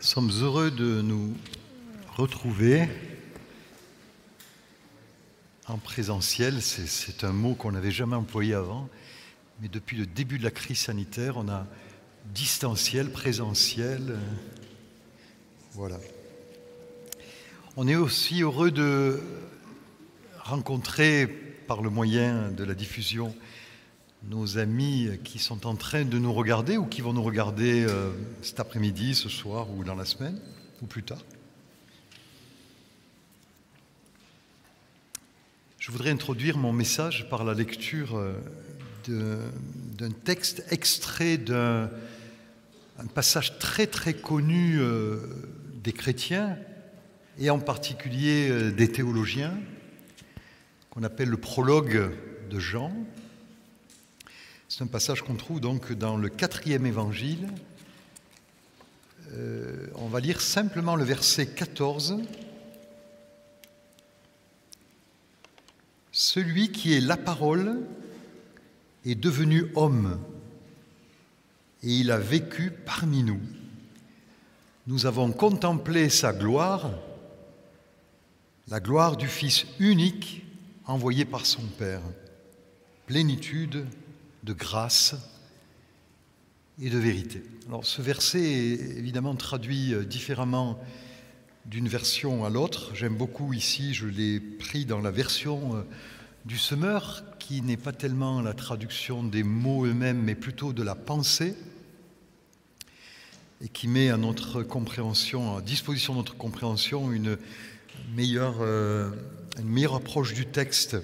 sommes heureux de nous retrouver en présentiel. C'est un mot qu'on n'avait jamais employé avant, mais depuis le début de la crise sanitaire, on a distanciel, présentiel. Voilà. On est aussi heureux de rencontrer par le moyen de la diffusion nos amis qui sont en train de nous regarder ou qui vont nous regarder euh, cet après-midi, ce soir ou dans la semaine ou plus tard. Je voudrais introduire mon message par la lecture euh, d'un texte extrait d'un passage très très connu euh, des chrétiens et en particulier des théologiens qu'on appelle le prologue de Jean, c'est un passage qu'on trouve donc dans le quatrième évangile. Euh, on va lire simplement le verset 14. Celui qui est la parole est devenu homme et il a vécu parmi nous. Nous avons contemplé sa gloire, la gloire du Fils unique envoyé par son Père, plénitude de grâce et de vérité. Alors ce verset est évidemment traduit euh, différemment d'une version à l'autre. J'aime beaucoup ici, je l'ai pris dans la version euh, du semeur, qui n'est pas tellement la traduction des mots eux-mêmes, mais plutôt de la pensée, et qui met à notre compréhension, à disposition de notre compréhension, une meilleure, euh, une meilleure approche du texte.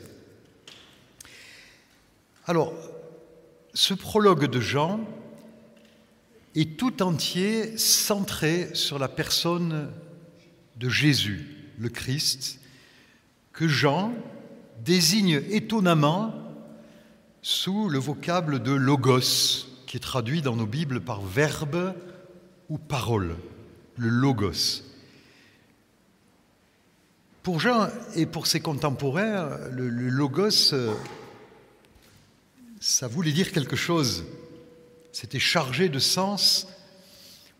Alors, ce prologue de Jean est tout entier centré sur la personne de Jésus, le Christ, que Jean désigne étonnamment sous le vocable de logos, qui est traduit dans nos Bibles par verbe ou parole, le logos. Pour Jean et pour ses contemporains, le, logos ça voulait dire quelque chose. C'était chargé de sens,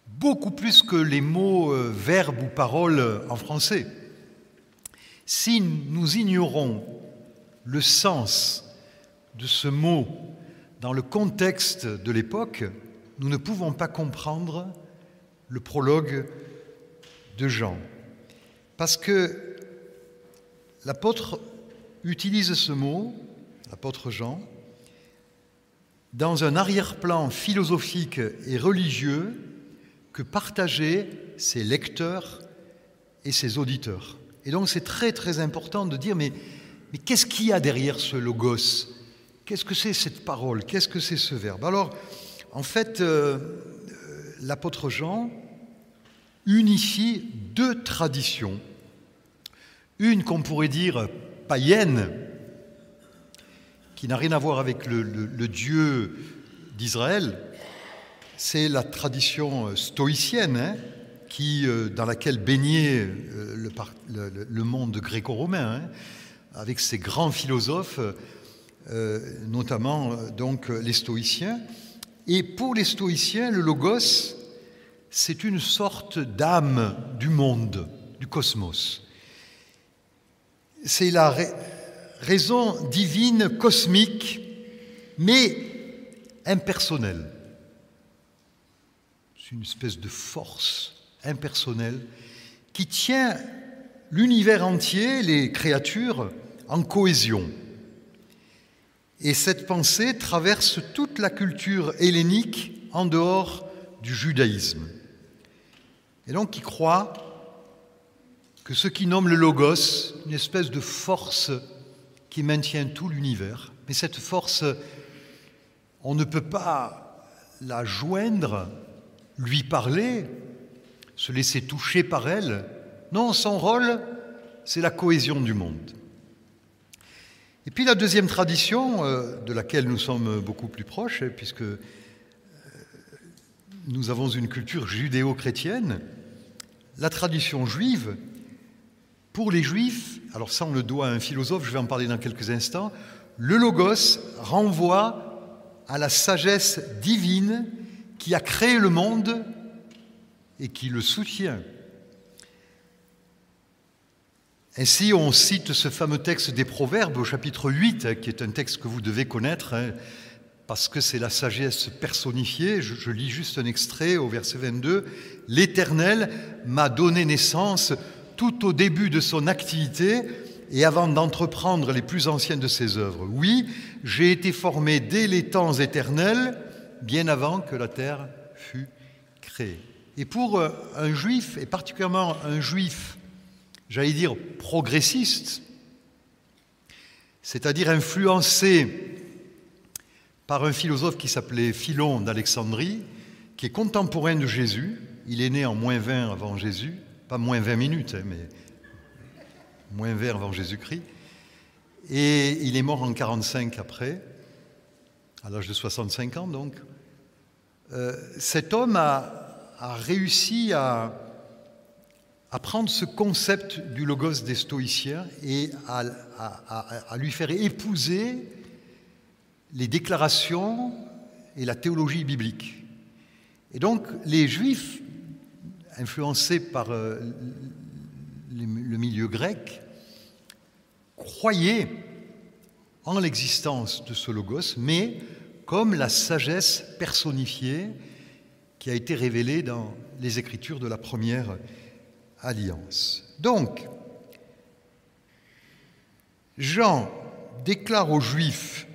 beaucoup plus que les mots euh, verbe ou parole en français. Si nous ignorons le sens de ce mot dans le contexte de l'époque, nous ne pouvons pas comprendre le prologue de Jean. Parce que l'apôtre utilise ce mot, l'apôtre Jean, dans un arrière-plan philosophique et religieux que partageaient ses lecteurs et ses auditeurs. Et donc c'est très très important de dire mais, qu'est-ce qu'il y a derrière ce logos? Qu'est-ce que c'est cette parole? Qu'est-ce que c'est ce verbe? Alors en fait, euh, l'apôtre Jean unifie deux traditions. Une qu'on pourrait dire païenne, qui n'a rien à voir avec le, Dieu d'Israël, c'est la tradition euh, stoïcienne, hein, qui, euh, dans laquelle baignait euh, le, monde gréco-romain, hein, avec ses grands philosophes, notamment donc les stoïciens. Et pour les stoïciens, le logos, c'est une sorte d'âme du monde, du cosmos. C'est la raison divine, cosmique, mais impersonnelle. C'est une espèce de force impersonnelle qui tient l'univers entier, les créatures, en cohésion. Et cette pensée traverse toute la culture hellénique en dehors du judaïsme. Et donc qui croit que ce qui nomme le logos, une espèce de force qui maintient tout l'univers. Mais cette force, on ne peut pas la joindre, lui parler, se laisser toucher par elle. Non, son rôle, c'est la cohésion du monde. Et puis la deuxième tradition, euh, de laquelle nous sommes beaucoup plus proches, hein, puisque euh, nous avons une culture judéo-chrétienne, la tradition juive, pour les juifs, alors ça on le doit à un philosophe, je vais en parler dans quelques instants, le logos renvoie à la sagesse divine qui a créé le monde et qui le soutient. Ainsi, on cite ce fameux texte des Proverbes au chapitre 8, qui est un texte que vous devez connaître, hein, parce que c'est la sagesse personnifiée. Je, je, lis juste un extrait au verset 22. L'Éternel m'a donné naissance tout au début de son activité et avant d'entreprendre les plus anciennes de ses œuvres. Oui, j'ai été formé dès les temps éternels, bien avant que la terre fût créée. Et pour euh, un juif, et particulièrement un juif, j'allais dire progressiste, c'est-à-dire influencé par un philosophe qui s'appelait Philon d'Alexandrie, qui est contemporain de Jésus, il est né en moins 20 avant Jésus, pas moins 20 minutes, hein, mais moins 20 avant Jésus-Christ, et il est mort en 45 après, à l'âge de 65 ans donc. Euh, cet homme a, réussi à, à, prendre ce concept du logos des stoïciens et à, à lui faire épouser les déclarations et la théologie biblique. Et donc les juifs, influencés par euh, le milieu grec, croyaient en l'existence de ce logos, mais comme la sagesse personnifiée qui a été révélée dans les écritures de la première alliance. Donc, Jean déclare aux Juifs,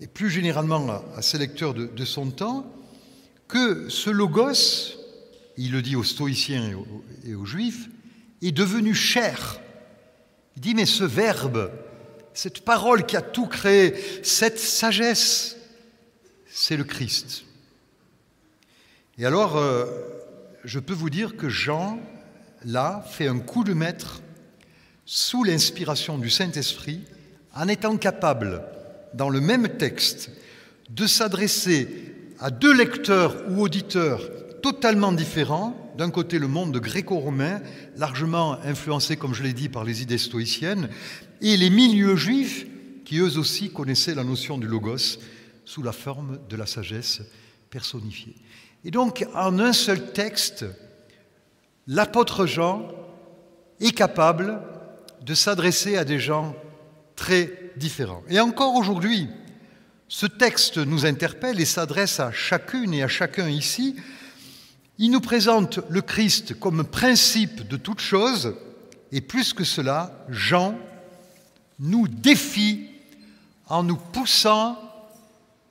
et plus généralement à ses lecteurs de son temps, que ce logos, il le dit aux stoïciens et aux, Juifs, est devenu chair. Il dit, mais ce verbe, cette parole qui a tout créé, cette sagesse, c'est le Christ. Et alors, euh, je peux vous dire que Jean, là, fait un coup de maître sous l'inspiration du Saint-Esprit, en étant capable, dans le même texte, de s'adresser à deux lecteurs ou auditeurs totalement différents. D'un côté, le monde gréco-romain, largement influencé, comme je l'ai dit, par les idées stoïciennes, et les milieux juifs, qui eux aussi connaissaient la notion du logos sous la forme de la sagesse personnifiée. Et donc, en un seul texte, l'apôtre Jean est capable de s'adresser à des gens très différents. Et encore aujourd'hui, ce texte nous interpelle et s'adresse à chacune et à chacun ici. Il nous présente le Christ comme principe de toute chose, et plus que cela, Jean nous défie en nous poussant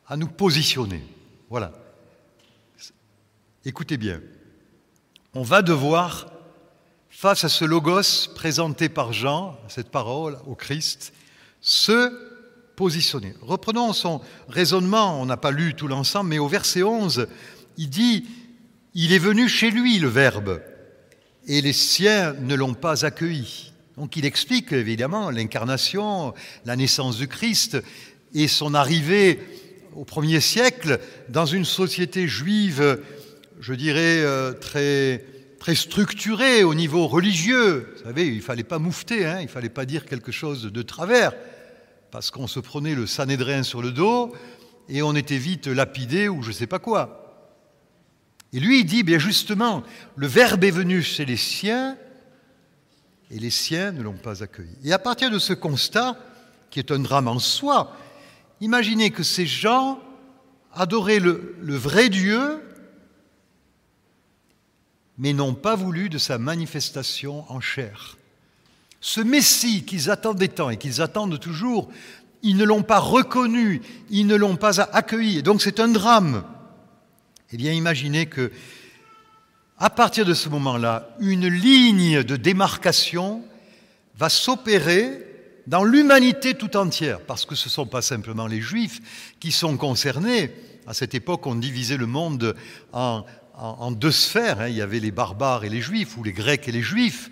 à nous positionner. Voilà. Écoutez bien, on va devoir, face à ce logos présenté par Jean, cette parole au Christ, se positionner. Reprenons son raisonnement, on n'a pas lu tout l'ensemble, mais au verset 11, il dit, il est venu chez lui le Verbe, et les siens ne l'ont pas accueilli. Donc il explique évidemment l'incarnation, la naissance du Christ et son arrivée au premier siècle dans une société juive, je dirais, euh, très, très structurée au niveau religieux. Vous savez, il ne fallait pas moufter, hein, il ne fallait pas dire quelque chose de travers, parce qu'on se prenait le Sanhédrin sur le dos et on était vite lapidé ou je ne sais pas quoi. Et lui, il dit, bien justement, le Verbe est venu chez les siens et les siens ne l'ont pas accueilli. Et à partir de ce constat, qui est un drame en soi, imaginez que ces gens adoraient le, le vrai Dieu, mais n'ont pas voulu de sa manifestation en chair. Ce Messie qu'ils attendaient tant et qu'ils attendent toujours, ils ne l'ont pas reconnu, ils ne l'ont pas accueilli. Et donc c'est un drame. Eh bien, imaginez que à partir de ce moment-là, une ligne de démarcation va s'opérer dans l'humanité tout entière, parce que ce ne sont pas simplement les juifs qui sont concernés. À cette époque, on divisait le monde en, en, deux sphères. Hein. Il y avait les barbares et les juifs, ou les grecs et les juifs.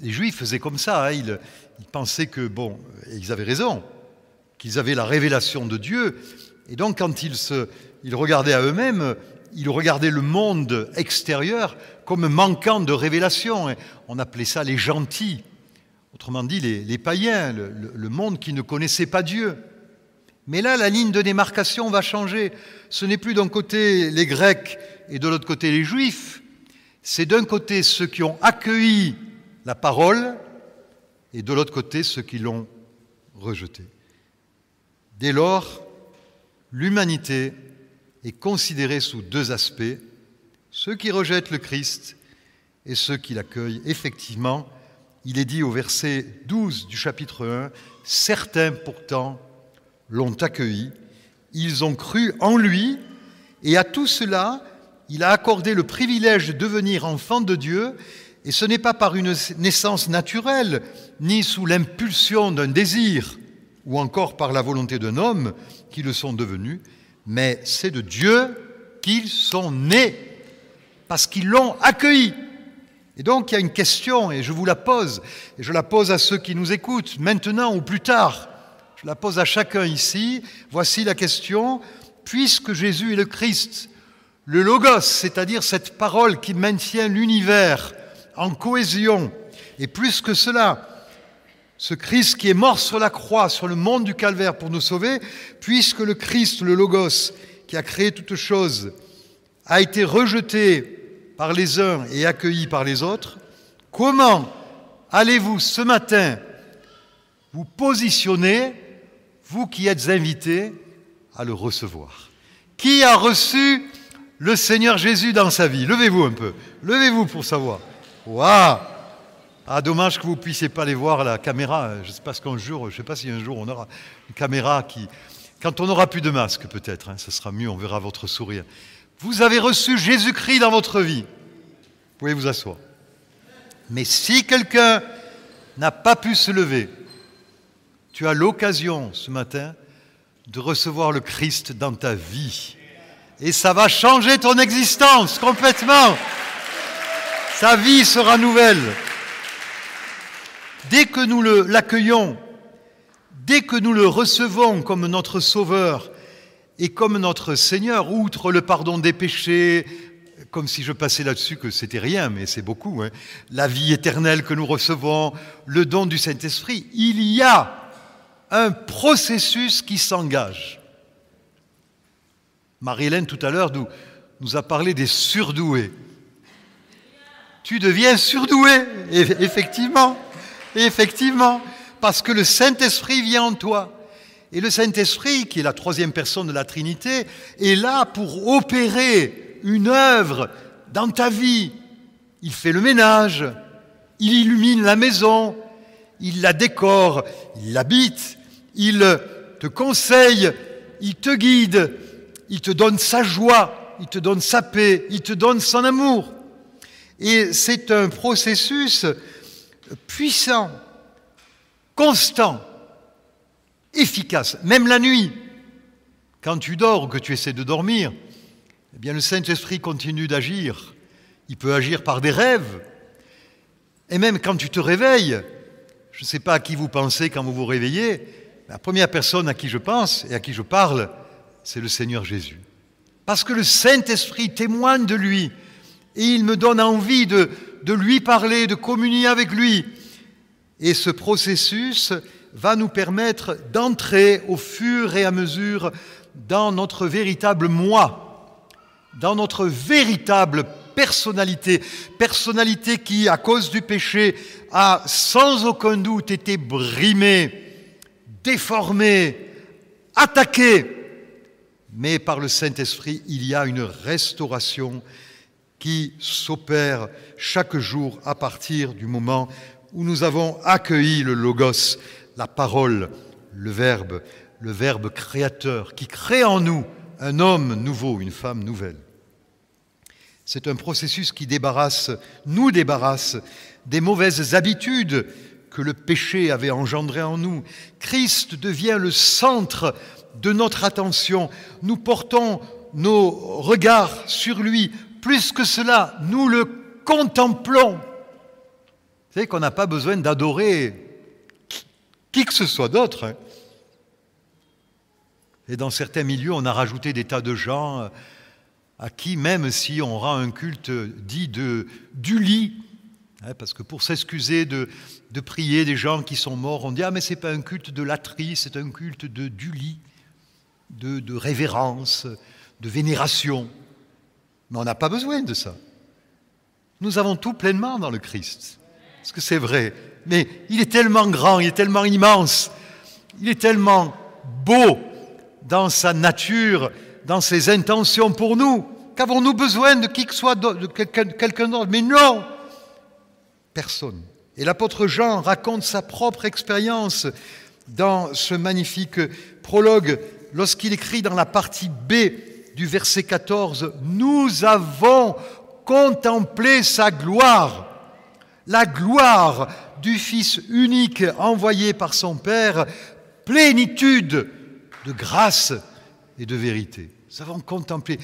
Les juifs faisaient comme ça. Hein. Ils, pensaient que, bon, ils avaient raison, qu'ils avaient la révélation de Dieu. Et donc, quand ils, se, ils regardaient à eux-mêmes, il regardait le monde extérieur comme manquant de révélation. On appelait ça les gentils, autrement dit les, païens, le, monde qui ne connaissait pas Dieu. Mais là, la ligne de démarcation va changer. Ce n'est plus d'un côté les Grecs et de l'autre côté les Juifs. C'est d'un côté ceux qui ont accueilli la parole et de l'autre côté ceux qui l'ont rejetée. Dès lors, l'humanité est considérée sous deux aspects, ceux qui rejettent le Christ et ceux qui l'accueillent. Effectivement, il est dit au verset 12 du chapitre 1, Certains pourtant l'ont accueilli, ils ont cru en lui, et à tout cela, il a accordé le privilège de devenir enfant de Dieu, et ce n'est pas par une naissance naturelle, ni sous l'impulsion d'un désir, ou encore par la volonté d'un homme qu'ils le sont devenus, mais c'est de Dieu qu'ils sont nés, parce qu'ils l'ont accueilli. Et donc il y a une question, et je vous la pose, et je la pose à ceux qui nous écoutent, maintenant ou plus tard. Je la pose à chacun ici. Voici la question. Puisque Jésus est le Christ, le Logos, c'est-à-dire cette parole qui maintient l'univers en cohésion, et plus que cela, ce Christ qui est mort sur la croix, sur le monde du calvaire pour nous sauver, puisque le Christ, le Logos, qui a créé toutes choses, a été rejeté par les uns et accueilli par les autres, comment allez-vous ce matin vous positionner, vous qui êtes invités à le recevoir? Qui a reçu le Seigneur Jésus dans sa vie? Levez-vous un peu, levez-vous pour savoir. Waouh ah, dommage que vous ne puissiez pas les voir à la caméra. Je ne sais pas qu'un jour, je sais pas si un jour on aura une caméra qui. Quand on n'aura plus de masque, peut-être, hein, ce sera mieux, on verra votre sourire. Vous avez reçu Jésus-Christ dans votre vie. Vous pouvez vous asseoir. Mais si quelqu'un n'a pas pu se lever, tu as l'occasion ce matin de recevoir le Christ dans ta vie. Et ça va changer ton existence complètement. Sa vie sera nouvelle. Dès que nous l'accueillons, dès que nous le recevons comme notre Sauveur, et comme notre Seigneur, outre le pardon des péchés, comme si je passais là-dessus que c'était rien, mais c'est beaucoup, hein, la vie éternelle que nous recevons, le don du Saint-Esprit, il y a un processus qui s'engage. Marie-Hélène, tout à l'heure, nous, nous a parlé des surdoués. Tu deviens surdoué, effectivement, effectivement, parce que le Saint-Esprit vient en toi. Et le Saint-Esprit, qui est la troisième personne de la Trinité, est là pour opérer une œuvre dans ta vie. Il fait le ménage, il illumine la maison, il la décore, il l'habite, il te conseille, il te guide, il te donne sa joie, il te donne sa paix, il te donne son amour. Et c'est un processus puissant, constant, efficace, même la nuit. Quand tu dors ou que tu essaies de dormir, eh bien le Saint-Esprit continue d'agir. Il peut agir par des rêves. Et même quand tu te réveilles, je ne sais pas à qui vous pensez quand vous vous réveillez, la première personne à qui je pense et à qui je parle, c'est le Seigneur Jésus. Parce que le Saint-Esprit témoigne de lui et il me donne envie de, de lui parler, de communier avec lui. Et ce processus, va nous permettre d'entrer au fur et à mesure dans notre véritable moi, dans notre véritable personnalité, personnalité qui, à cause du péché, a sans aucun doute été brimée, déformée, attaquée. Mais par le Saint-Esprit, il y a une restauration qui s'opère chaque jour à partir du moment où nous avons accueilli le Logos, la parole, le Verbe, le Verbe créateur, qui crée en nous un homme nouveau, une femme nouvelle. C'est un processus qui débarrasse, nous débarrasse des mauvaises habitudes que le péché avait engendrées en nous. Christ devient le centre de notre attention. Nous portons nos regards sur lui. Plus que cela, nous le contemplons. Vous savez qu'on n'a pas besoin d'adorer qui que ce soit d'autre. Hein. Et dans certains milieux, on a rajouté des tas de gens euh, à qui, même si on rend un culte dit de, du lit, hein, parce que pour s'excuser de, prier des gens qui sont morts, on dit Ah, mais ce n'est pas un culte de latrie, c'est un culte de, du lit, de révérence, de vénération. Mais on n'a pas besoin de ça. Nous avons tout pleinement dans le Christ. Parce que c'est vrai. Mais il est tellement grand, il est tellement immense, il est tellement beau dans sa nature, dans ses intentions pour nous. Qu'avons-nous besoin de qui que soit, de quelqu'un d'autre? Mais non Personne. Et l'apôtre Jean raconte sa propre expérience dans ce magnifique prologue lorsqu'il écrit dans la partie B du verset 14, Nous avons contemplé sa gloire, la gloire du Fils unique envoyé par son Père, plénitude de grâce et de vérité. Nous avons contemplé.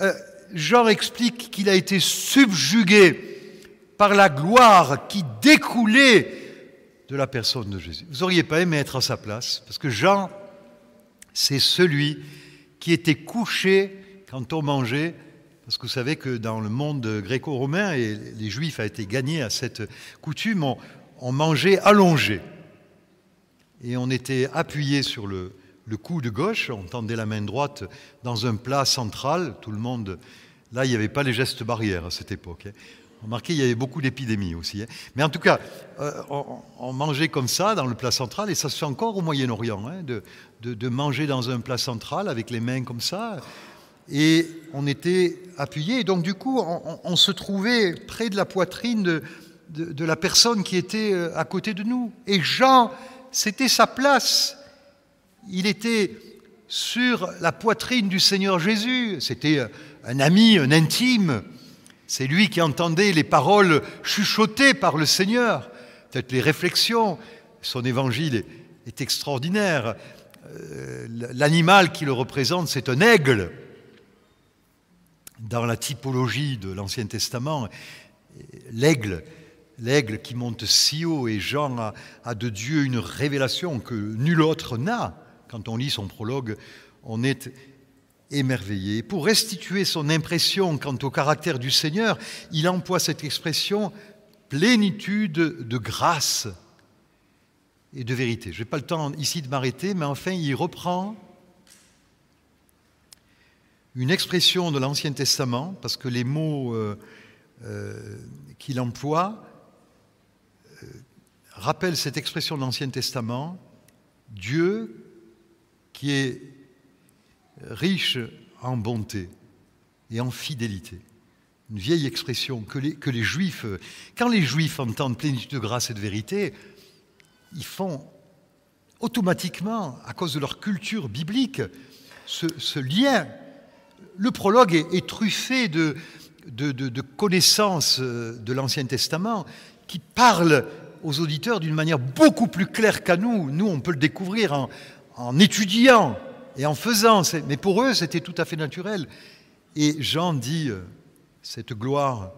Euh, Jean explique qu'il a été subjugué par la gloire qui découlait de la personne de Jésus. Vous n'auriez pas aimé être à sa place, parce que Jean, c'est celui qui était couché quand on mangeait, parce que vous savez que dans le monde gréco-romain, et les Juifs ont été gagnés à cette coutume, on, mangeait allongé. Et on était appuyé sur le, le cou de gauche, on tendait la main droite dans un plat central, tout le monde... Là, il n'y avait pas les gestes barrières à cette époque. Remarquez, il y avait beaucoup d'épidémies aussi. Hein. Mais en tout cas, euh, on, mangeait comme ça dans le plat central, et ça se fait encore au Moyen-Orient, hein, de, manger dans un plat central avec les mains comme ça. Et on était appuyé. Donc du coup, on, se trouvait près de la poitrine de, la personne qui était euh, à côté de nous. Et Jean, c'était sa place. Il était sur la poitrine du Seigneur Jésus. C'était un ami, un intime. C'est lui qui entendait les paroles chuchotées par le Seigneur, peut-être les réflexions. Son évangile est, extraordinaire. Euh, l'animal qui le représente, c'est un aigle. Dans la typologie de l'Ancien Testament, l'aigle, l'aigle qui monte si haut, et Jean a, a de Dieu une révélation que nul autre n'a. Quand on lit son prologue, on est émerveillé. Pour restituer son impression quant au caractère du Seigneur, il emploie cette expression plénitude de grâce et de vérité. Je n'ai pas le temps ici de m'arrêter, mais enfin, il reprend une expression de l'Ancien Testament, parce que les mots euh, euh, qu'il emploie euh, rappellent cette expression de l'Ancien Testament, Dieu qui est riche en bonté et en fidélité. Une vieille expression que les, Juifs, quand les Juifs entendent plénitude de grâce et de vérité, ils font automatiquement, à cause de leur culture biblique, ce, lien. Le prologue est, truffé de, connaissances euh, de l'Ancien Testament qui parlent aux auditeurs d'une manière beaucoup plus claire qu'à nous. Nous, on peut le découvrir en étudiant et en faisant. Mais pour eux, c'était tout à fait naturel. Et Jean dit, euh, cette gloire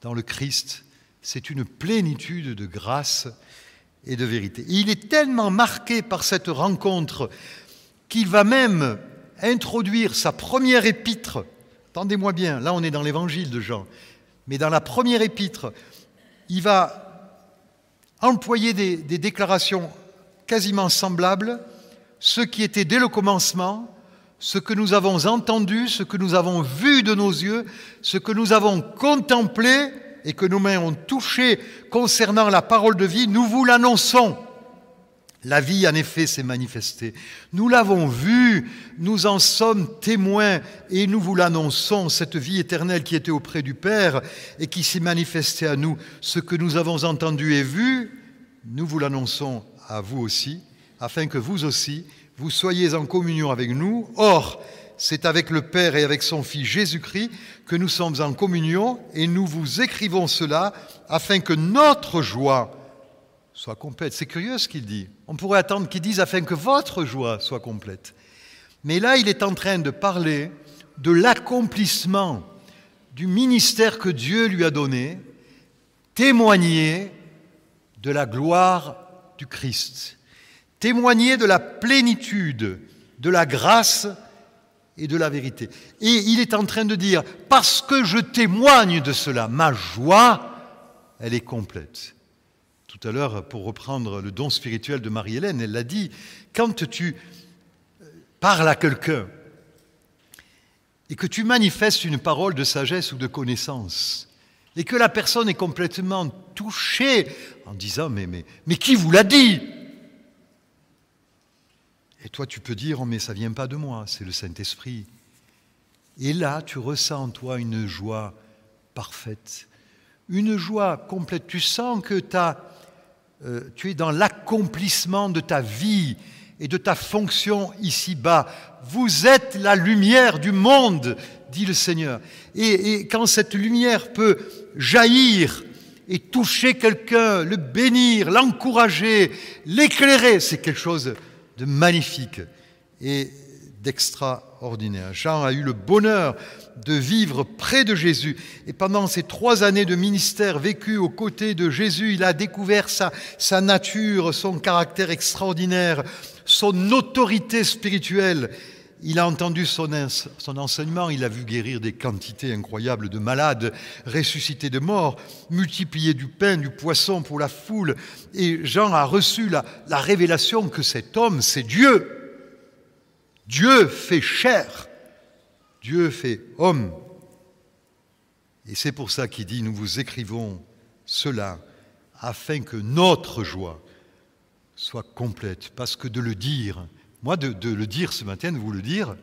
dans le Christ, c'est une plénitude de grâce et de vérité. il est tellement marqué par cette rencontre qu'il va même introduire sa première épître. Attendez-moi bien, là on est dans l'évangile de Jean, mais dans la première épître, il va employer des déclarations quasiment semblables ce qui était dès le commencement, ce que nous avons entendu, ce que nous avons vu de nos yeux, ce que nous avons contemplé et que nos mains ont touché concernant la parole de vie, nous vous l'annonçons. La vie, en effet, s'est manifestée. Nous l'avons vue, nous en sommes témoins et nous vous l'annonçons, cette vie éternelle qui était auprès du Père et qui s'est manifestée à nous. Ce que nous avons entendu et vu, nous vous l'annonçons à vous aussi afin que vous aussi, vous soyez en communion avec nous. Or, c'est avec le Père et avec son Fils Jésus-Christ que nous sommes en communion et nous vous écrivons cela afin que notre joie soit complète. C'est curieux ce qu'il dit. On pourrait attendre qu'il dise afin que votre joie soit complète. Mais là, il est en train de parler de l'accomplissement du ministère que Dieu lui a donné, témoigner de la gloire du Christ témoigner de la plénitude, de la grâce et de la vérité. Et il est en train de dire, parce que je témoigne de cela, ma joie, elle est complète. Tout à l'heure, pour reprendre le don spirituel de Marie-Hélène, elle l'a dit, quand tu parles à quelqu'un et que tu manifestes une parole de sagesse ou de connaissance, et que la personne est complètement touchée en disant mais, mais, mais qui vous l'a dit? Et toi tu peux dire oh, mais ça vient pas de moi, c'est le Saint-Esprit. Et là tu ressens en toi une joie parfaite, une joie complète. Tu sens que euh, tu es dans l'accomplissement de ta vie et de ta fonction ici-bas. Vous êtes la lumière du monde, dit le Seigneur. Et, quand cette lumière peut jaillir et toucher quelqu'un, le bénir, l'encourager, l'éclairer, c'est quelque chose de magnifique et d'extraordinaire. Jean a eu le bonheur de vivre près de Jésus. Et pendant ces trois années de ministère vécu aux côtés de Jésus, il a découvert sa, sa nature, son caractère extraordinaire, son autorité spirituelle. Il a entendu son, enseignement, il a vu guérir des quantités incroyables de malades, ressusciter de morts, multiplier du pain, du poisson pour la foule. Et Jean a reçu la, la révélation que cet homme, c'est Dieu. Dieu fait chair. Dieu fait homme. Et c'est pour ça qu'il dit, nous vous écrivons cela afin que notre joie soit complète. Parce que de le dire, moi de, le dire ce matin, de vous le dire,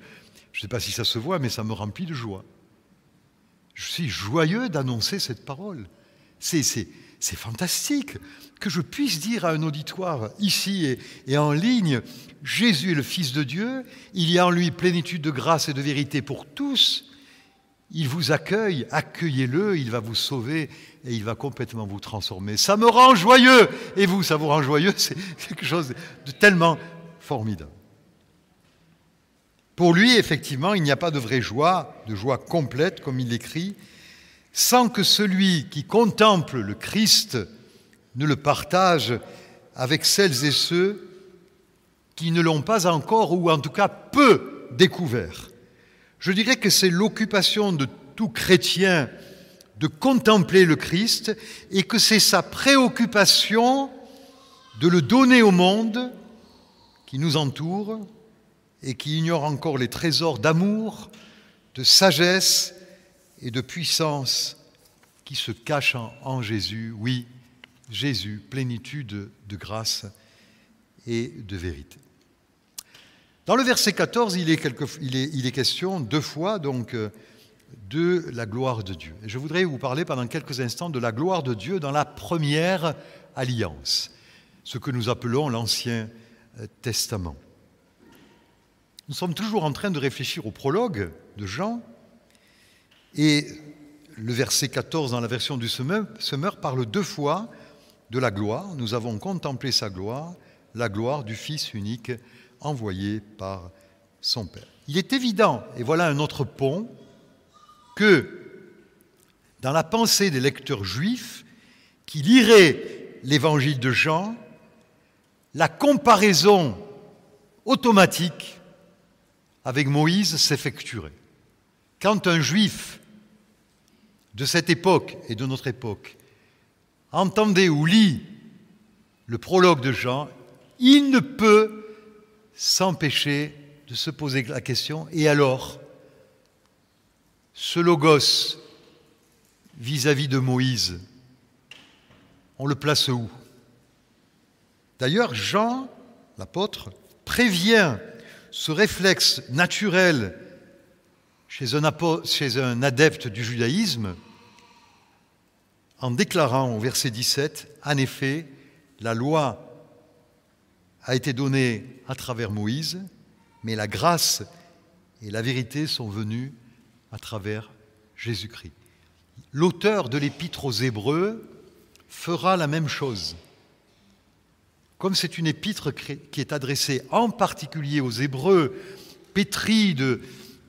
je ne sais pas si ça se voit, mais ça me remplit de joie. Je suis joyeux d'annoncer cette parole. C'est fantastique que je puisse dire à un auditoire ici et, et, en ligne, Jésus est le Fils de Dieu, il y a en lui plénitude de grâce et de vérité pour tous, il vous accueille, accueillez-le, il va vous sauver et il va complètement vous transformer. Ça me rend joyeux, et vous, ça vous rend joyeux, c'est quelque chose de tellement formidable. Pour lui, effectivement, il n'y a pas de vraie joie, de joie complète, comme il l'écrit, sans que celui qui contemple le Christ ne le partage avec celles et ceux qui ne l'ont pas encore ou en tout cas peu découvert. Je dirais que c'est l'occupation de tout chrétien de contempler le Christ et que c'est sa préoccupation de le donner au monde qui nous entoure et qui ignore encore les trésors d'amour, de sagesse et de puissance qui se cachent en, Jésus. Oui, Jésus, plénitude de grâce et de vérité. Dans le verset 14, il est, il est, question deux fois donc de la gloire de Dieu. Et je voudrais vous parler pendant quelques instants de la gloire de Dieu dans la première alliance, ce que nous appelons l'Ancien Testament. Nous sommes toujours en train de réfléchir au prologue de Jean, et le verset 14 dans la version du Semeur parle deux fois de la gloire. Nous avons contemplé sa gloire, la gloire du Fils unique envoyé par son Père. Il est évident, et voilà un autre pont, que dans la pensée des lecteurs juifs qui liraient l'évangile de Jean, la comparaison automatique avec Moïse s'effectuerait. Quand un juif de cette époque et de notre époque entendait ou lit le prologue de Jean, il ne peut s'empêcher de se poser la question, et alors, ce logos vis-à-vis -vis de Moïse, on le place où? D'ailleurs, Jean, l'apôtre, prévient ce réflexe naturel chez un, adepte du judaïsme en déclarant au verset 17, en effet, la loi a été donnée à travers Moïse, mais la grâce et la vérité sont venues à travers Jésus-Christ. L'auteur de l'épître aux Hébreux fera la même chose. Comme c'est une épître qui est adressée en particulier aux Hébreux, pétris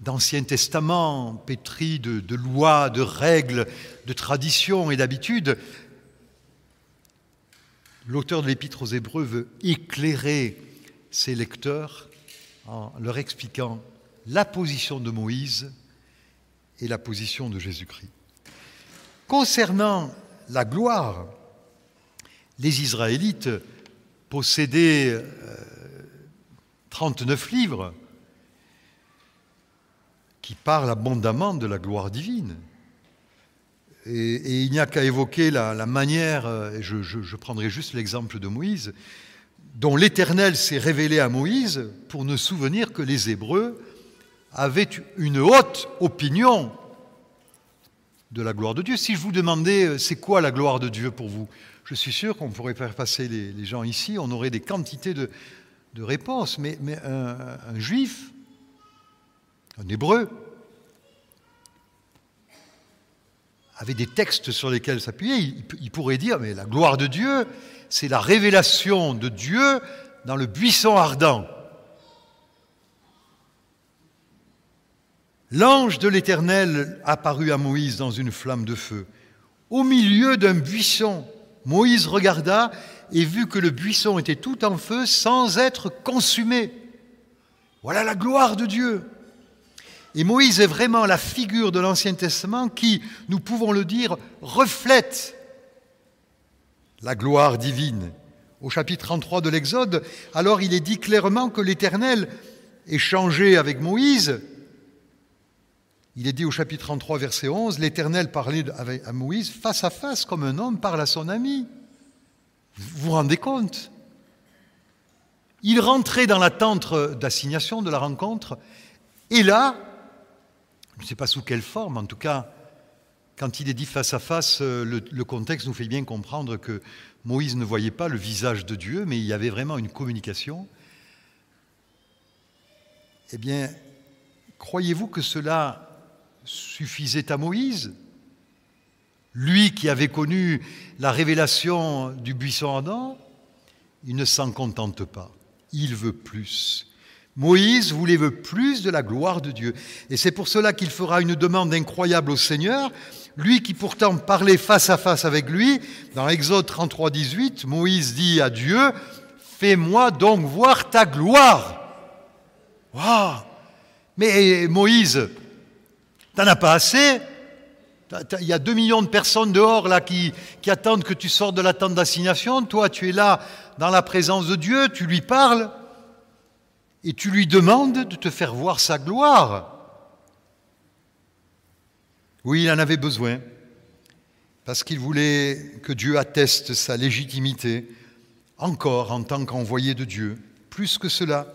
d'Ancien Testament, pétris de, de lois, de règles, de traditions et d'habitudes, l'auteur de l'Épître aux Hébreux veut éclairer ses lecteurs en leur expliquant la position de Moïse et la position de Jésus-Christ. Concernant la gloire, les Israélites possédaient 39 euh, livres qui parlent abondamment de la gloire divine. Et, il n'y a qu'à évoquer la, manière, et je, je prendrai juste l'exemple de Moïse, dont l'Éternel s'est révélé à Moïse pour ne souvenir que les Hébreux avaient une haute opinion de la gloire de Dieu. Si je vous demandais euh, c'est quoi la gloire de Dieu pour vous, je suis sûr qu'on pourrait faire passer les, gens ici, on aurait des quantités de, réponses, mais, un, juif, un hébreu, avait des textes sur lesquels s'appuyer, il, il pourrait dire, mais la gloire de Dieu, c'est la révélation de Dieu dans le buisson ardent. L'ange de l'Éternel apparut à Moïse dans une flamme de feu, au milieu d'un buisson. Moïse regarda et vit que le buisson était tout en feu sans être consumé. Voilà la gloire de Dieu. Et Moïse est vraiment la figure de l'Ancien Testament qui, nous pouvons le dire, reflète la gloire divine. Au chapitre 33 de l'Exode, alors il est dit clairement que l'Éternel échangeait avec Moïse il est dit au chapitre 33, verset 11, l'Éternel parlait à Moïse face à face comme un homme parle à son ami. Vous vous rendez compte? Il rentrait dans la tente d'assignation de la rencontre, et là, je ne sais pas sous quelle forme, en tout cas, quand il est dit face à face, le, le contexte nous fait bien comprendre que Moïse ne voyait pas le visage de Dieu, mais il y avait vraiment une communication. Eh bien, croyez-vous que cela suffisait à Moïse, lui qui avait connu la révélation du buisson ardent, il ne s'en contente pas, il veut plus. Moïse voulait plus de la gloire de Dieu. Et c'est pour cela qu'il fera une demande incroyable au Seigneur, lui qui pourtant parlait face à face avec lui. Dans Exode 33, 18, Moïse dit à Dieu, Fais-moi donc voir ta gloire. Mais Moïse, T'en as pas assez Il y a deux millions de personnes dehors là qui, qui attendent que tu sortes de la tente d'assignation. Toi, tu es là dans la présence de Dieu, tu lui parles et tu lui demandes de te faire voir sa gloire. Oui, il en avait besoin, parce qu'il voulait que Dieu atteste sa légitimité, encore en tant qu'envoyé de Dieu. Plus que cela,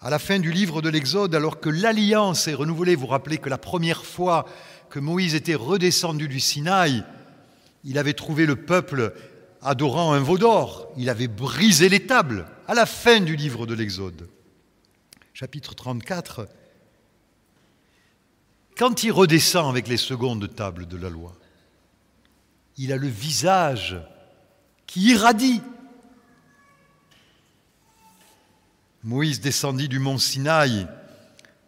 à la fin du livre de l'Exode, alors que l'alliance est renouvelée, vous rappelez que la première fois que Moïse était redescendu du Sinaï, il avait trouvé le peuple adorant un veau d'or, il avait brisé les tables, à la fin du livre de l'Exode. Chapitre 34, quand il redescend avec les secondes tables de la loi, il a le visage qui irradie Moïse descendit du mont Sinaï,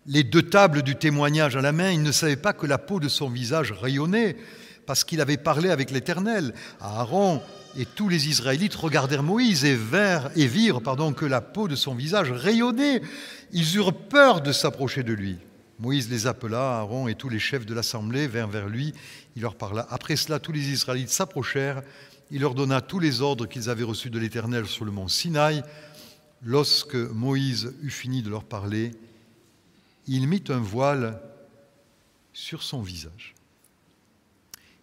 les deux tables du témoignage à la main, il ne savait pas que la peau de son visage rayonnait, parce qu'il avait parlé avec l'Éternel. Aaron et tous les Israélites regardèrent Moïse et, virent que la peau de son visage rayonnait. Ils eurent peur de s'approcher de lui. Moïse les appela, Aaron et tous les chefs de l'assemblée vinrent vers lui. Il leur parla. Après cela, tous les Israélites s'approchèrent. Il leur donna tous les ordres qu'ils avaient reçus de l'Éternel sur le mont Sinaï. Lorsque Moïse eut fini de leur parler, il mit un voile sur son visage.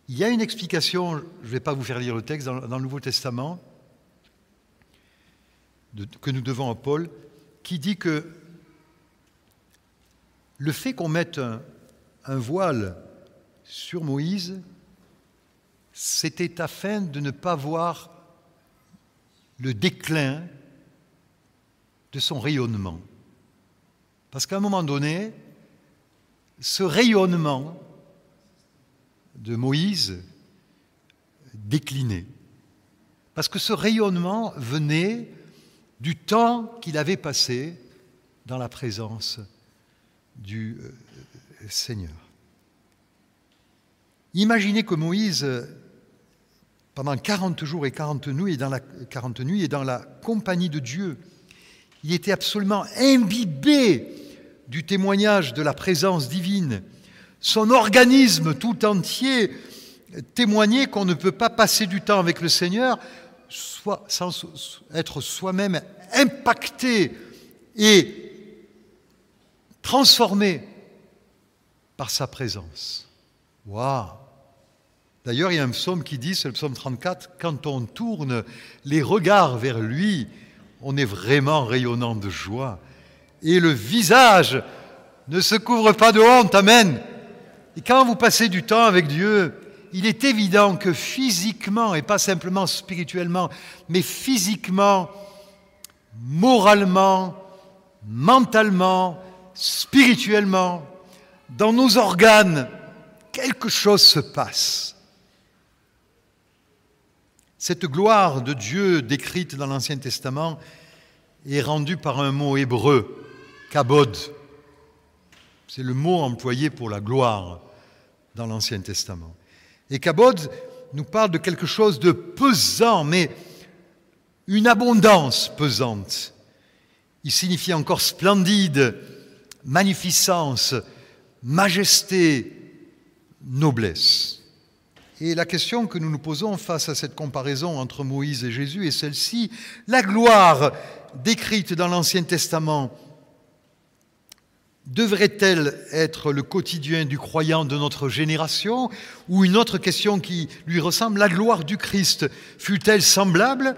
Il y a une explication, je ne vais pas vous faire lire le texte, dans, le Nouveau Testament, que nous devons à Paul, qui dit que le fait qu'on mette un voile sur Moïse, c'était afin de ne pas voir le déclin de son rayonnement. Parce qu'à un moment donné, ce rayonnement de Moïse déclinait. Parce que ce rayonnement venait du temps qu'il avait passé dans la présence du euh, Seigneur. Imaginez que Moïse, pendant 40 jours et 40 nuits, dans la, 40 nuits, est dans la compagnie de Dieu, il était absolument imbibé du témoignage de la présence divine. Son organisme tout entier témoignait qu'on ne peut pas passer du temps avec le Seigneur sans être soi-même impacté et transformé par sa présence. Waouh D'ailleurs, il y a un psaume qui dit, c'est le psaume 34, quand on tourne les regards vers lui, on est vraiment rayonnant de joie. Et le visage ne se couvre pas de honte. Amen. Et quand vous passez du temps avec Dieu, il est évident que physiquement, et pas simplement spirituellement, mais physiquement, moralement, mentalement, spirituellement, dans nos organes, quelque chose se passe. Cette gloire de Dieu décrite dans l'Ancien Testament est rendue par un mot hébreu, kabod. C'est le mot employé pour la gloire dans l'Ancien Testament. Et kabod nous parle de quelque chose de pesant, mais une abondance pesante. Il signifie encore splendide, magnificence, majesté, noblesse. Et la question que nous nous posons face à cette comparaison entre Moïse et Jésus est celle-ci. La gloire décrite dans l'Ancien Testament devrait-elle être le quotidien du croyant de notre génération Ou une autre question qui lui ressemble, la gloire du Christ fut-elle semblable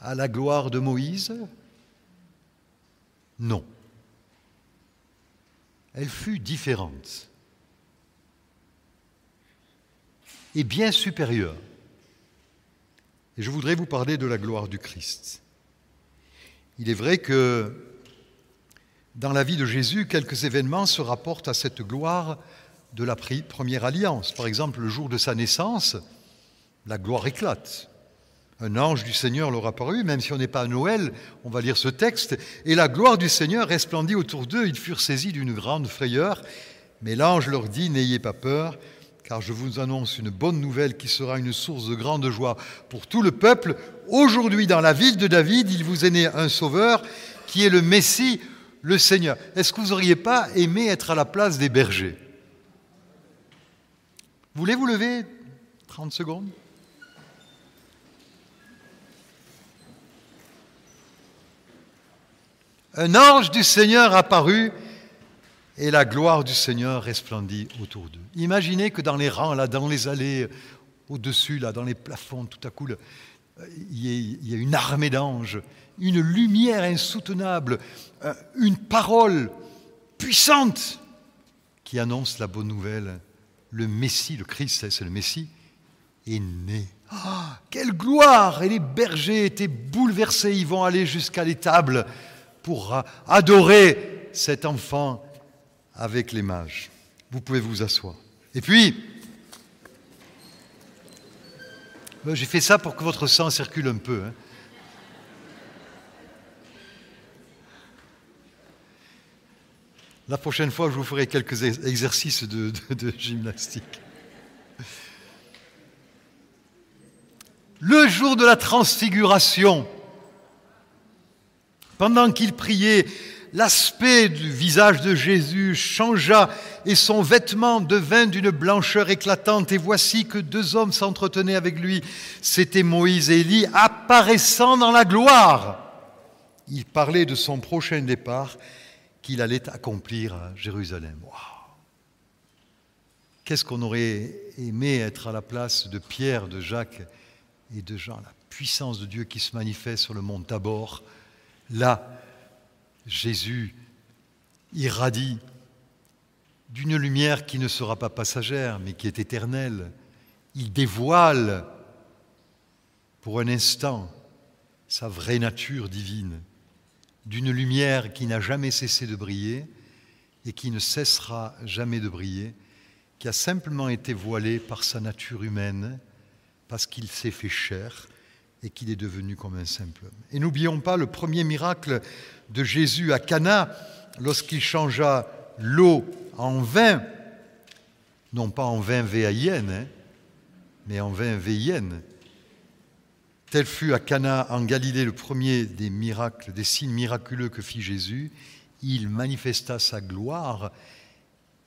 à la gloire de Moïse? Non. Elle fut différente. Est bien supérieur. Et je voudrais vous parler de la gloire du Christ. Il est vrai que dans la vie de Jésus, quelques événements se rapportent à cette gloire de la première alliance. Par exemple, le jour de sa naissance, la gloire éclate. Un ange du Seigneur leur apparut, même si on n'est pas à Noël, on va lire ce texte, et la gloire du Seigneur resplendit autour d'eux, ils furent saisis d'une grande frayeur, mais l'ange leur dit, n'ayez pas peur, car je vous annonce une bonne nouvelle qui sera une source de grande joie pour tout le peuple. Aujourd'hui, dans la ville de David, il vous est né un sauveur qui est le Messie, le Seigneur. Est-ce que vous n'auriez pas aimé être à la place des bergers? Voulez vous lever 30 secondes? Un ange du Seigneur apparut et la gloire du Seigneur resplendit autour d'eux. Imaginez que dans les rangs, là, dans les allées, au-dessus, là, dans les plafonds, tout à coup, il y, a une armée d'anges, une lumière insoutenable, euh, une parole puissante qui annonce la bonne nouvelle. Le Messie, le Christ, c'est le Messie, est né. Ah, quelle gloire Et les bergers étaient bouleversés, ils vont aller jusqu'à l'étable pour adorer cet enfant avec les mages. Vous pouvez vous asseoir. Et puis, ben, j'ai fait ça pour que votre sang circule un peu. Hein. La prochaine fois, je vous ferai quelques exercices de, de gymnastique. Le jour de la transfiguration, pendant qu'il priait, l'aspect du visage de Jésus changea et son vêtement devint d'une blancheur éclatante. Et voici que deux hommes s'entretenaient avec lui. C'étaient Moïse et Élie apparaissant dans la gloire. Il parlait de son prochain départ qu'il allait accomplir à Jérusalem. Qu'est-ce qu'on aurait aimé être à la place de Pierre, de Jacques et de Jean, la puissance de Dieu qui se manifeste sur le mont Tabor, là, Jésus irradie d'une lumière qui ne sera pas passagère, mais qui est éternelle. Il dévoile pour un instant sa vraie nature divine, d'une lumière qui n'a jamais cessé de briller et qui ne cessera jamais de briller, qui a simplement été voilée par sa nature humaine, parce qu'il s'est fait chair et qu'il est devenu comme un simple homme. Et n'oublions pas le premier miracle de Jésus à Cana lorsqu'il changea l'eau en vin, non pas en vin véaïenne, hein, mais en vin véienne. Tel fut à Cana en Galilée le premier des miracles, des signes miraculeux que fit Jésus. Il manifesta sa gloire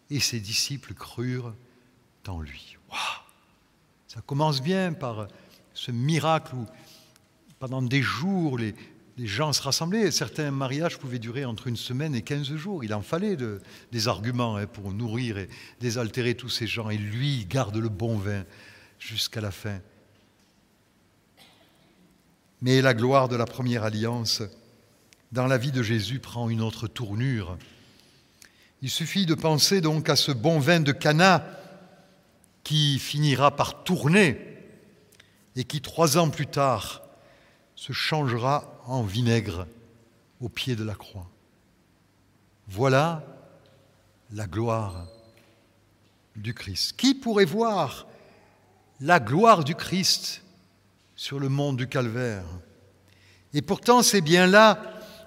et ses disciples crurent en lui. Ça commence bien par ce miracle où pendant des jours les, les gens se rassemblaient. Certains mariages pouvaient durer entre une semaine et quinze jours. Il en fallait des arguments hein, pour nourrir et désaltérer tous ces gens. Et lui, garde le bon vin jusqu'à la fin. Mais la gloire de la première alliance dans la vie de Jésus prend une autre tournure. Il suffit de penser donc à ce bon vin de Cana qui finira par tourner et qui, trois ans plus tard, se changera en vinaigre au pied de la croix. Voilà la gloire du Christ. Qui pourrait voir la gloire du Christ sur le mont du Calvaire? Et pourtant, c'est bien là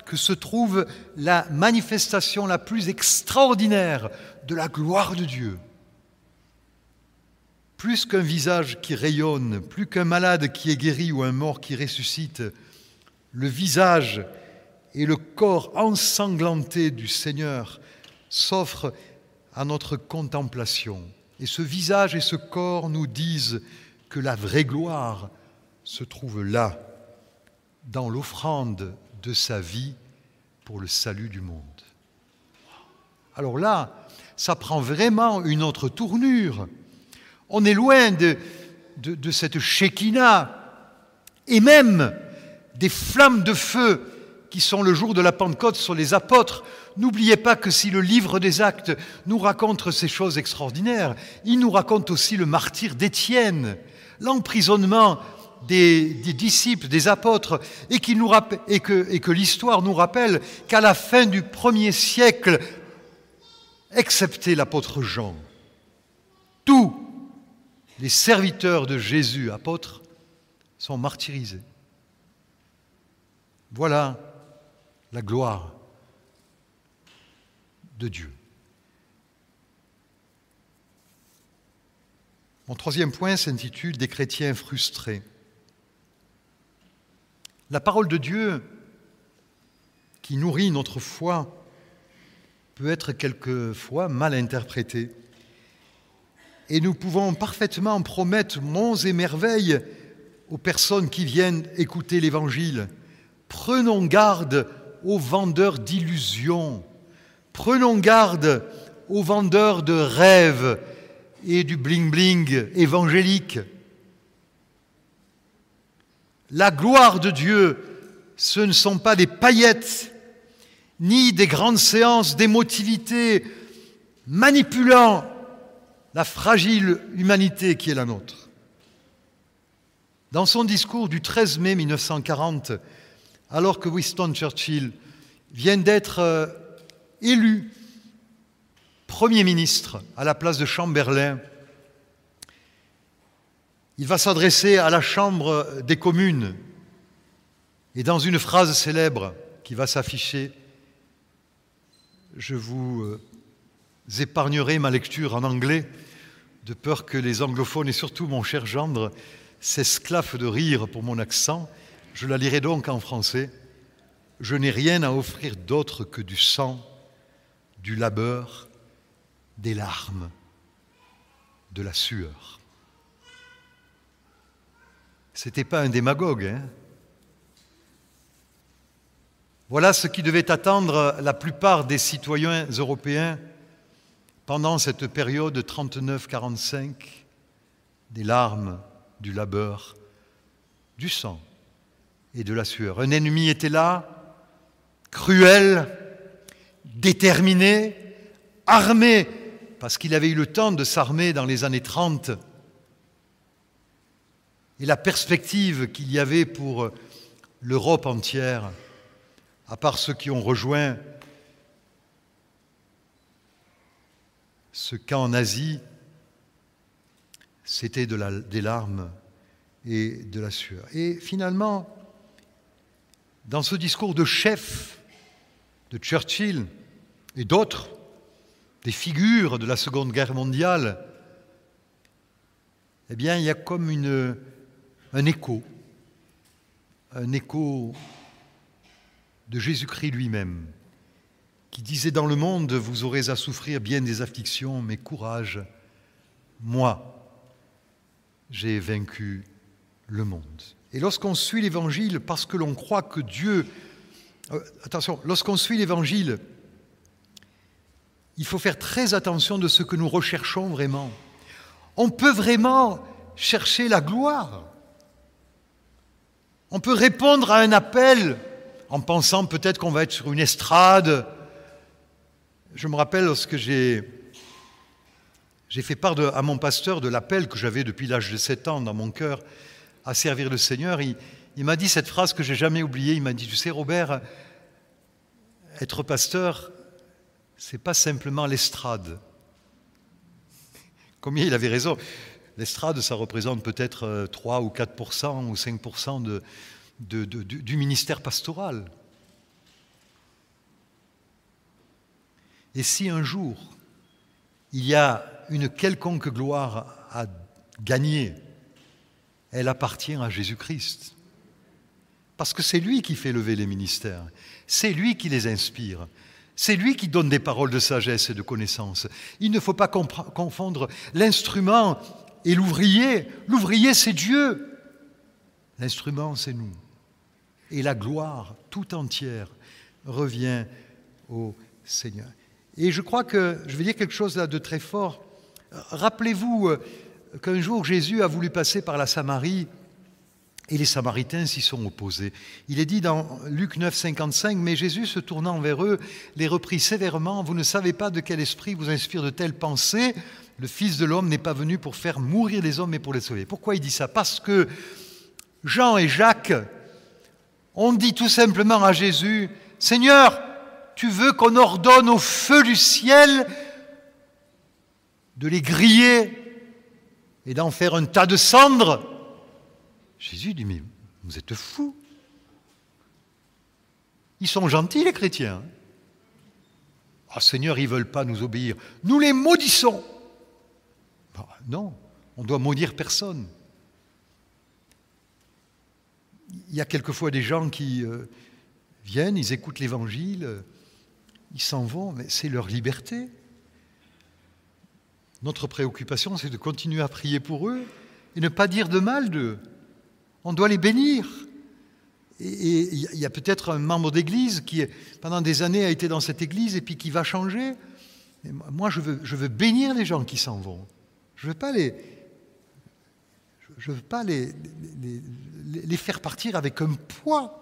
que se trouve la manifestation la plus extraordinaire de la gloire de Dieu. Plus qu'un visage qui rayonne, plus qu'un malade qui est guéri ou un mort qui ressuscite, le visage et le corps ensanglanté du Seigneur s'offrent à notre contemplation. Et ce visage et ce corps nous disent que la vraie gloire se trouve là, dans l'offrande de sa vie pour le salut du monde. Alors là, ça prend vraiment une autre tournure. On est loin de, cette Shekinah et même des flammes de feu qui sont le jour de la Pentecôte sur les apôtres. N'oubliez pas que si le livre des actes nous raconte ces choses extraordinaires, il nous raconte aussi le martyr d'Étienne, l'emprisonnement des, disciples, des apôtres, et, que, et que l'histoire nous rappelle qu'à la fin du premier siècle, excepté l'apôtre Jean, tous les serviteurs de Jésus, apôtres, sont martyrisés. Voilà la gloire de Dieu. Mon troisième point s'intitule Des chrétiens frustrés. La parole de Dieu qui nourrit notre foi peut être quelquefois mal interprétée. Et nous pouvons parfaitement promettre monts et merveilles aux personnes qui viennent écouter l'Évangile. Prenons garde aux vendeurs d'illusions. Prenons garde aux vendeurs de rêves et du bling-bling évangélique. La gloire de Dieu, ce ne sont pas des paillettes, ni des grandes séances d'émotivité manipulant la fragile humanité qui est la nôtre. Dans son discours du 13 mai 1940, alors que Winston Churchill vient d'être euh, élu Premier ministre à la place de Chamberlain, il va s'adresser à la Chambre des communes et dans une phrase célèbre qui va s'afficher, je vous euh, épargnerai ma lecture en anglais de peur que les anglophones et surtout mon cher gendre s'esclaffent de rire pour mon accent. Je la lirai donc en français. Je n'ai rien à offrir d'autre que du sang, du labeur, des larmes, de la sueur. C'était pas un démagogue. Hein voilà ce qui devait attendre la plupart des citoyens européens pendant cette période 39-45, des larmes, du labeur, du sang et de la sueur. Un ennemi était là, cruel, déterminé, armé, parce qu'il avait eu le temps de s'armer dans les années 30 et la perspective qu'il y avait pour l'Europe entière, à part ceux qui ont rejoint ce camp en Asie, c'était de des larmes et de la sueur. Et finalement, dans ce discours de chef de Churchill et d'autres, des figures de la Seconde Guerre mondiale, eh bien, il y a comme un écho, un écho de Jésus-Christ lui-même, qui disait dans le monde, vous aurez à souffrir bien des afflictions, mais courage, moi, j'ai vaincu le monde. Et lorsqu'on suit l'Évangile, parce que l'on croit que Dieu... Euh, attention, lorsqu'on suit l'Évangile, il faut faire très attention de ce que nous recherchons vraiment. On peut vraiment chercher la gloire. On peut répondre à un appel en pensant peut-être qu'on va être sur une estrade. Je me rappelle lorsque j'ai, j'ai fait part à mon pasteur de l'appel que j'avais depuis l'âge de 7 ans dans mon cœur à servir le Seigneur. Il, m'a dit cette phrase que j'ai jamais oubliée. Il m'a dit, tu sais Robert, être pasteur, c'est pas simplement l'estrade. Combien il avait raison. L'estrade, ça représente peut-être 3 euh, ou 4% ou 5 de, de, du ministère pastoral. Et si un jour il y a une quelconque gloire à gagner, elle appartient à Jésus-Christ. Parce que c'est lui qui fait lever les ministères, c'est lui qui les inspire, c'est lui qui donne des paroles de sagesse et de connaissance. Il ne faut pas confondre l'instrument et l'ouvrier. L'ouvrier, c'est Dieu. L'instrument, c'est nous. Et la gloire tout entière revient au Seigneur. Et je crois que je vais dire quelque chose là de très fort. Rappelez-vous euh, qu'un jour Jésus a voulu passer par la Samarie et les Samaritains s'y sont opposés. Il est dit dans Luc 9, 55, Mais Jésus, se tournant vers eux, les reprit sévèrement Vous ne savez pas de quel esprit vous inspire de telles pensées. Le Fils de l'homme n'est pas venu pour faire mourir les hommes, mais pour les sauver. Pourquoi il dit ça? Parce que Jean et Jacques ont dit tout simplement à Jésus Seigneur, tu veux qu'on ordonne au feu du ciel de les griller et d'en faire un tas de cendres Jésus dit, mais vous êtes fous. Ils sont gentils, les chrétiens. Ah Seigneur, ils ne veulent pas nous obéir. Nous les maudissons. Bah, non, on doit maudire personne. Il y a quelquefois des gens qui euh, viennent, ils écoutent l'Évangile, ils s'en vont, mais c'est leur liberté. Notre préoccupation, c'est de continuer à prier pour eux et ne pas dire de mal d'eux. On doit les bénir. Et il y a peut-être un membre d'église qui, pendant des années, a été dans cette église et puis qui va changer. moi, je veux, je veux bénir les gens qui s'en vont. Je ne veux pas les, je veux pas les, les, les, faire partir avec un poids.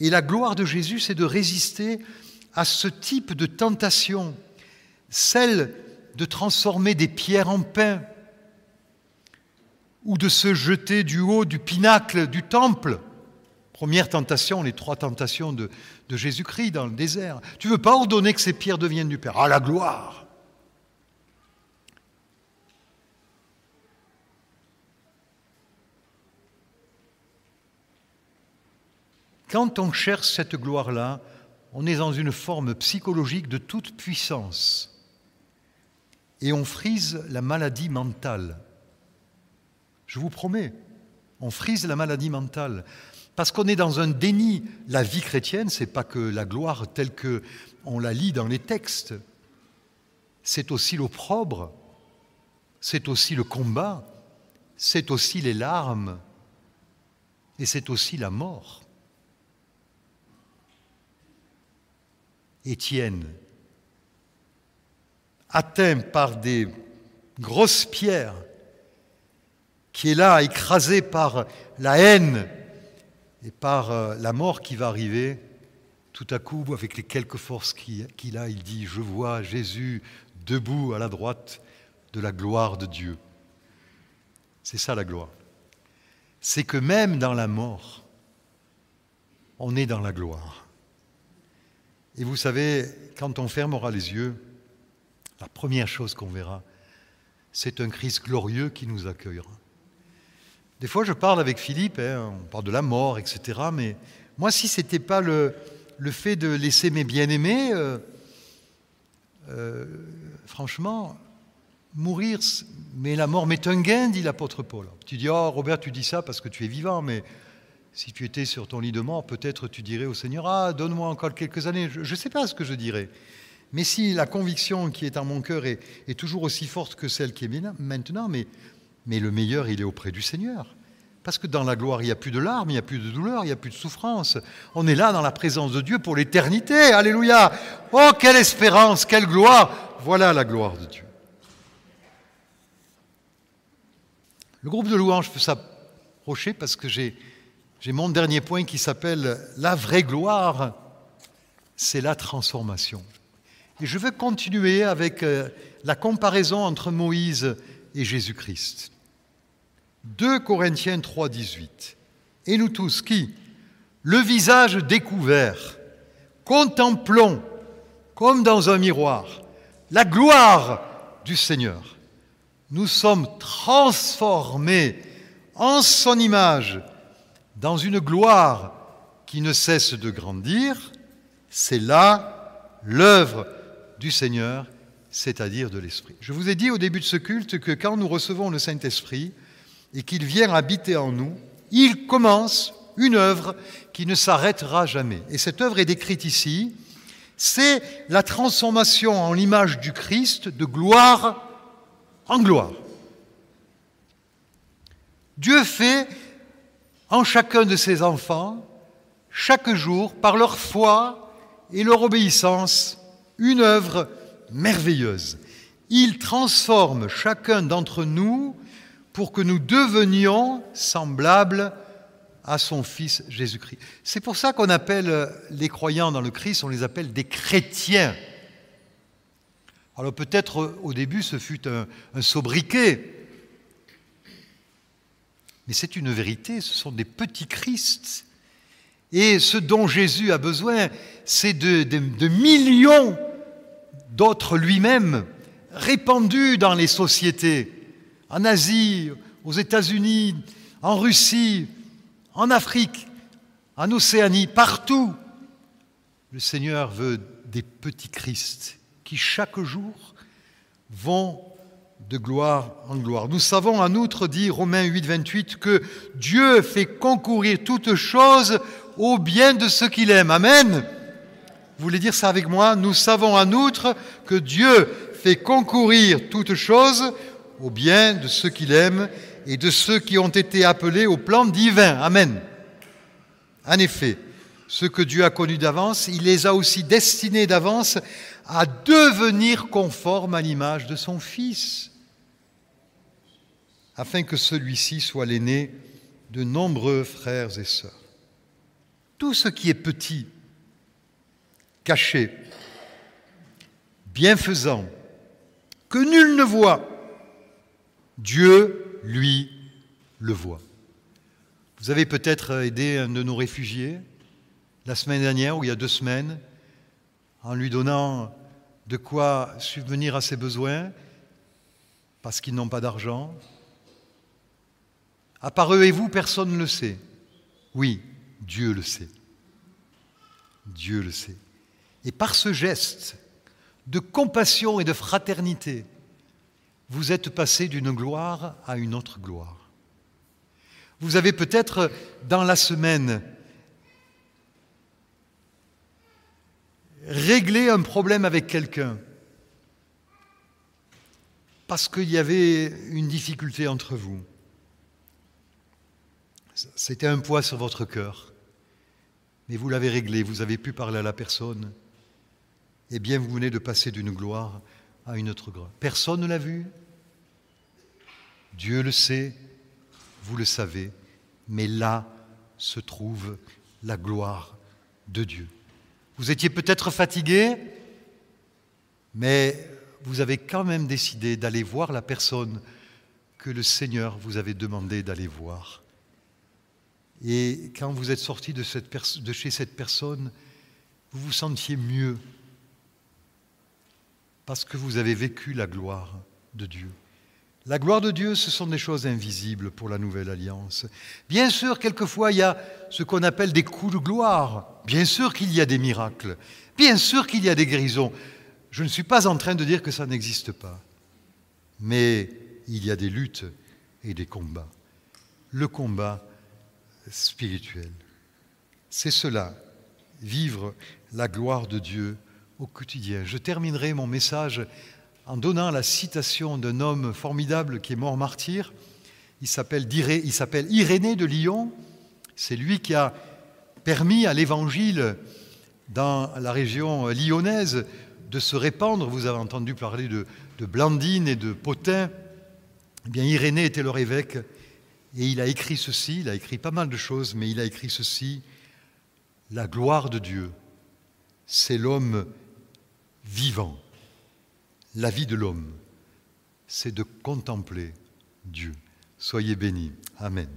Et la gloire de Jésus, c'est de résister à ce type de tentation, celle de transformer des pierres en pain, ou de se jeter du haut du pinacle du temple. Première tentation, les trois tentations de, Jésus-Christ dans le désert. Tu ne veux pas ordonner que ces pierres deviennent du Père. Ah, la gloire Quand on cherche cette gloire-là, on est dans une forme psychologique de toute puissance et on frise la maladie mentale. Je vous promets, on frise la maladie mentale. Parce qu'on est dans un déni. La vie chrétienne, ce n'est pas que la gloire telle qu'on la lit dans les textes. C'est aussi l'opprobre, c'est aussi le combat, c'est aussi les larmes, et c'est aussi la mort. Étienne, atteint par des grosses pierres, qui est là, écrasé par la haine et par euh, la mort qui va arriver, tout à coup, avec les quelques forces qu'il a, il dit, je vois Jésus debout à la droite de la gloire de Dieu. C'est ça la gloire. C'est que même dans la mort, on est dans la gloire. Et vous savez, quand on fermera les yeux, la première chose qu'on verra, c'est un Christ glorieux qui nous accueillera. Des fois, je parle avec Philippe, hein, on parle de la mort, etc. Mais moi, si ce n'était pas le, le, fait de laisser mes bien-aimés, euh, euh, franchement, mourir, mais la mort m'est un gain, dit l'apôtre Paul. Tu dis, oh Robert, tu dis ça parce que tu es vivant, mais si tu étais sur ton lit de mort, peut-être tu dirais au Seigneur, ah, donne-moi encore quelques années. Je ne sais pas ce que je dirais. Mais si la conviction qui est en mon cœur est, toujours aussi forte que celle qui est maintenant, mais mais le meilleur, il est auprès du Seigneur. Parce que dans la gloire, il n'y a plus de larmes, il n'y a plus de douleur, il n'y a plus de souffrance. On est là dans la présence de Dieu pour l'éternité. Alléluia. Oh, quelle espérance, quelle gloire. Voilà la gloire de Dieu. Le groupe de louanges peut s'approcher parce que j'ai, mon dernier point qui s'appelle La vraie gloire, c'est la transformation. Et je veux continuer avec euh, la comparaison entre Moïse et Jésus-Christ. 2 Corinthiens 3, 18. Et nous tous qui, le visage découvert, contemplons comme dans un miroir la gloire du Seigneur nous sommes transformés en son image dans une gloire qui ne cesse de grandir, c'est là l'œuvre du Seigneur, c'est-à-dire de l'Esprit. Je vous ai dit au début de ce culte que quand nous recevons le Saint-Esprit et qu'il vient habiter en nous, il commence une œuvre qui ne s'arrêtera jamais. Et cette œuvre est décrite ici, c'est la transformation en l'image du Christ de gloire en gloire. Dieu fait en chacun de ses enfants, chaque jour, par leur foi et leur obéissance, une œuvre merveilleuse. Il transforme chacun d'entre nous pour que nous devenions semblables à son Fils Jésus-Christ. C'est pour ça qu'on appelle les croyants dans le Christ, on les appelle des chrétiens. Alors peut-être au début ce fut un, sobriquet, mais c'est une vérité, ce sont des petits Christ. Et ce dont Jésus a besoin, c'est de, de millions d'autres lui-même, répandus dans les sociétés, en Asie, aux États-Unis, en Russie, en Afrique, en Océanie, partout. Le Seigneur veut des petits Christ qui chaque jour vont de gloire en gloire. Nous savons en outre, dit Romains 8, 28, que Dieu fait concourir toutes choses au bien de ceux qu'il aime. Amen. Vous voulez dire ça avec moi? Nous savons en outre que Dieu fait concourir toutes choses au bien de ceux qu'il aime et de ceux qui ont été appelés au plan divin. Amen. En effet, ceux que Dieu a connus d'avance, il les a aussi destinés d'avance à devenir conformes à l'image de son Fils, afin que celui-ci soit l'aîné de nombreux frères et sœurs. Tout ce qui est petit, caché, bienfaisant, que nul ne voit, Dieu, lui, le voit. Vous avez peut-être aidé un de nos réfugiés la semaine dernière ou il y a deux semaines en lui donnant de quoi subvenir à ses besoins parce qu'ils n'ont pas d'argent. À part eux et vous, personne ne le sait. Oui, Dieu le sait. Dieu le sait. Et par ce geste de compassion et de fraternité, vous êtes passé d'une gloire à une autre gloire. Vous avez peut-être, dans la semaine, régler un problème avec quelqu'un parce qu'il y avait une difficulté entre vous. C'était un poids sur votre cœur, mais vous l'avez réglé, vous avez pu parler à la personne. Eh bien, vous venez de passer d'une gloire à une autre gloire. Personne ne l'a vu? Dieu le sait, vous le savez, mais là se trouve la gloire de Dieu. Vous étiez peut-être fatigué, mais vous avez quand même décidé d'aller voir la personne que le Seigneur vous avait demandé d'aller voir. Et quand vous êtes sorti de, chez cette personne, vous vous sentiez mieux parce que vous avez vécu la gloire de Dieu. La gloire de Dieu, ce sont des choses invisibles pour la nouvelle alliance. Bien sûr, quelquefois, il y a ce qu'on appelle des coups de gloire. Bien sûr qu'il y a des miracles. Bien sûr qu'il y a des guérisons. Je ne suis pas en train de dire que ça n'existe pas. Mais il y a des luttes et des combats. Le combat spirituel. C'est cela, vivre la gloire de Dieu au quotidien. Je terminerai mon message en donnant la citation d'un homme formidable qui est mort martyr il s'appelle Irénée de Lyon. C'est lui qui a permis à l'Évangile dans la région lyonnaise de se répandre. Vous avez entendu parler de, Blandine et de Potin. Eh bien, Irénée était leur évêque et il a écrit ceci, il a écrit pas mal de choses, mais il a écrit ceci, la gloire de Dieu, c'est l'homme vivant. La vie de l'homme, c'est de contempler Dieu. Soyez bénis. Amen.